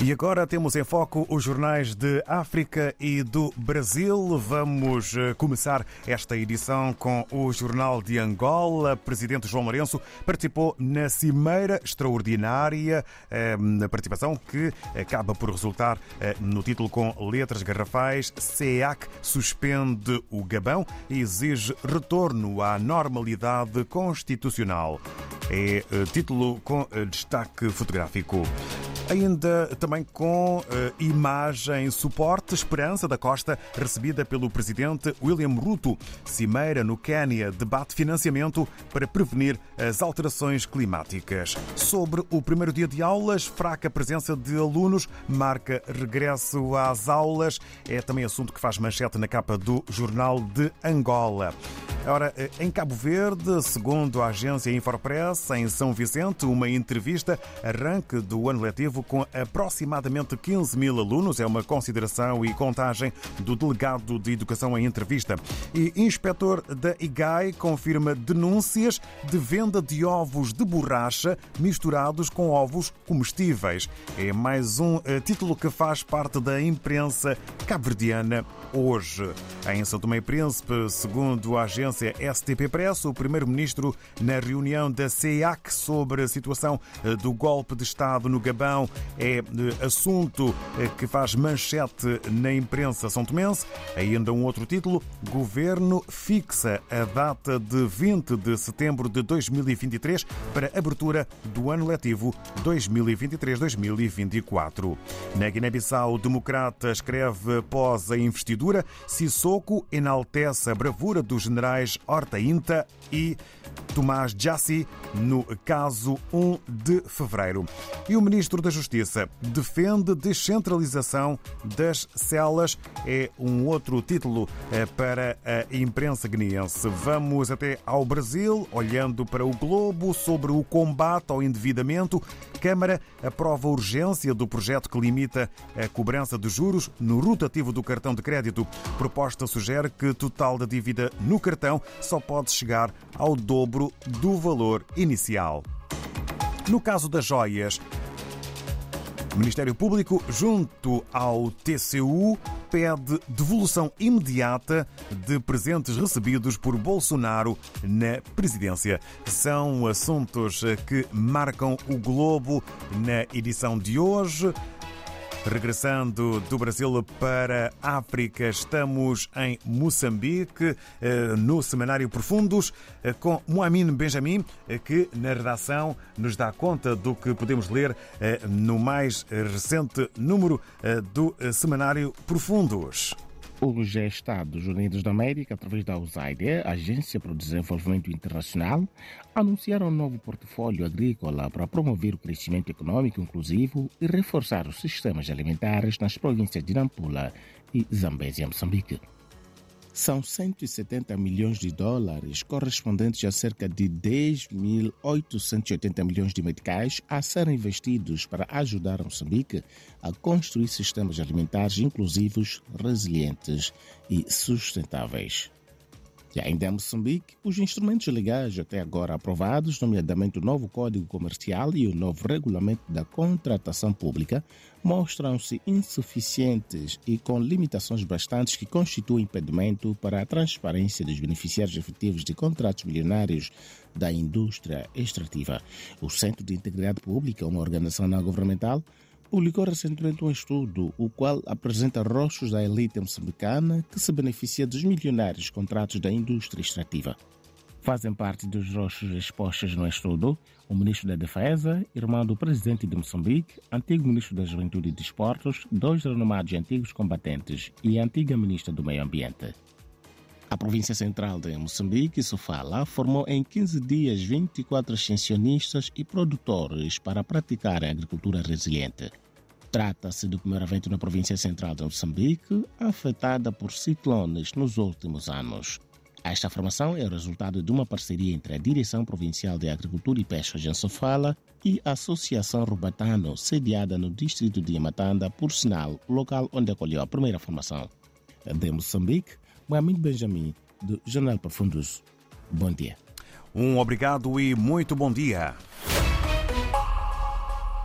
E agora temos em foco os jornais de África e do Brasil. Vamos eh, começar esta edição com o Jornal de Angola. Presidente João Lourenço participou na Cimeira Extraordinária, eh, na participação que acaba por resultar eh, no título com letras garrafais. SEAC suspende o Gabão e exige retorno à normalidade constitucional. É título com destaque fotográfico. Ainda também com uh, imagem suporte Esperança da Costa, recebida pelo presidente William Ruto. Cimeira no Quênia debate financiamento para prevenir as alterações climáticas. Sobre o primeiro dia de aulas, fraca presença de alunos marca regresso às aulas. É também assunto que faz manchete na capa do Jornal de Angola. Ora, eh, em Cabo Verde, segundo a agência Infopress, em São Vicente, uma entrevista arranque do ano letivo com aproximadamente 15 mil alunos. É uma consideração e contagem do delegado de Educação em entrevista. E inspetor da IGAI confirma denúncias de venda de ovos de borracha misturados com ovos comestíveis. É mais um eh, título que faz parte da imprensa cabo-verdiana hoje. Em São Tomé e Príncipe, segundo a agência STP Press, o primeiro-ministro, na reunião da CEAC sobre a situação eh, do golpe de Estado no Gabão, é eh, assunto eh, que faz manchete na imprensa são tomense. Ainda um outro título: Governo fixa a data de 20 de setembro de 2023 para abertura do ano letivo 2023-2024. Na Guiné-Bissau, o democrata escreve após a investidura, Sissoko enaltece a bravura dos generais Horta Inta e Tomás Jassi no caso 1 de fevereiro. E o ministro da Justiça defende descentralização das celas. É um outro título eh, para a imprensa guineense. Vamos até ao Brasil, olhando para o Globo sobre o combate ao endividamento. Câmara aprova a urgência do projeto que limita a cobrança de juros no rotativo do cartão de crédito. Proposta sugere que total da dívida no cartão só pode chegar ao dobro do valor inicial. No caso das joias, o Ministério Público, junto ao TCU, pede devolução imediata de presentes recebidos por Bolsonaro na presidência. São assuntos que marcam o Globo na edição de hoje. Regressando do Brasil para a África, estamos em Moçambique, eh, no Semanário Profundos, eh, com Moamin Benjamin, eh, que na redação nos dá conta do que podemos ler no mais recente número do Semanário Profundos. Os Estados Unidos da América, através da USAID, Agência para o Desenvolvimento Internacional, anunciaram um novo portfólio agrícola para promover o crescimento econômico inclusivo e reforçar os sistemas alimentares nas províncias de Nampula e Zambésia, Moçambique são 170 milhões de dólares, correspondentes a cerca de 10.880 milhões de meticais, a serem investidos para ajudar Moçambique a construir sistemas alimentares inclusivos, resilientes e sustentáveis. E ainda em Moçambique, os instrumentos legais até agora aprovados, nomeadamente o novo Código Comercial e o novo Regulamento da Contratação Pública, mostram-se insuficientes e com limitações bastantes que constituem impedimento para a transparência dos beneficiários efetivos de contratos milionários da indústria extrativa. O Centro de Integridade Pública, uma organização não governamental, publicou recentemente um estudo, o qual apresenta rostos da elite moçambicana que se beneficia dos milionários contratos da indústria extrativa. Fazem parte dos rostos expostos no estudo o ministro da Defesa, irmão do presidente de Moçambique, antigo ministro da Juventude e Desportos, dois renomados antigos combatentes e a antiga ministra do Meio Ambiente. A província central de Moçambique, Sofala, formou em 15 dias 24 extensionistas e produtores para praticar a agricultura resiliente. Trata-se do primeiro evento na província central de Moçambique, afetada por ciclones nos últimos anos. Esta formação é o resultado de uma parceria entre a Direção Provincial de Agricultura e Pesca de Sofala e a Associação Rubatano, sediada no distrito de Yamatanda, por sinal, local onde acolheu a primeira formação. De Moçambique, Mohamed Benjamin, do Jornal Profundos. Bom dia. Um obrigado e muito bom dia.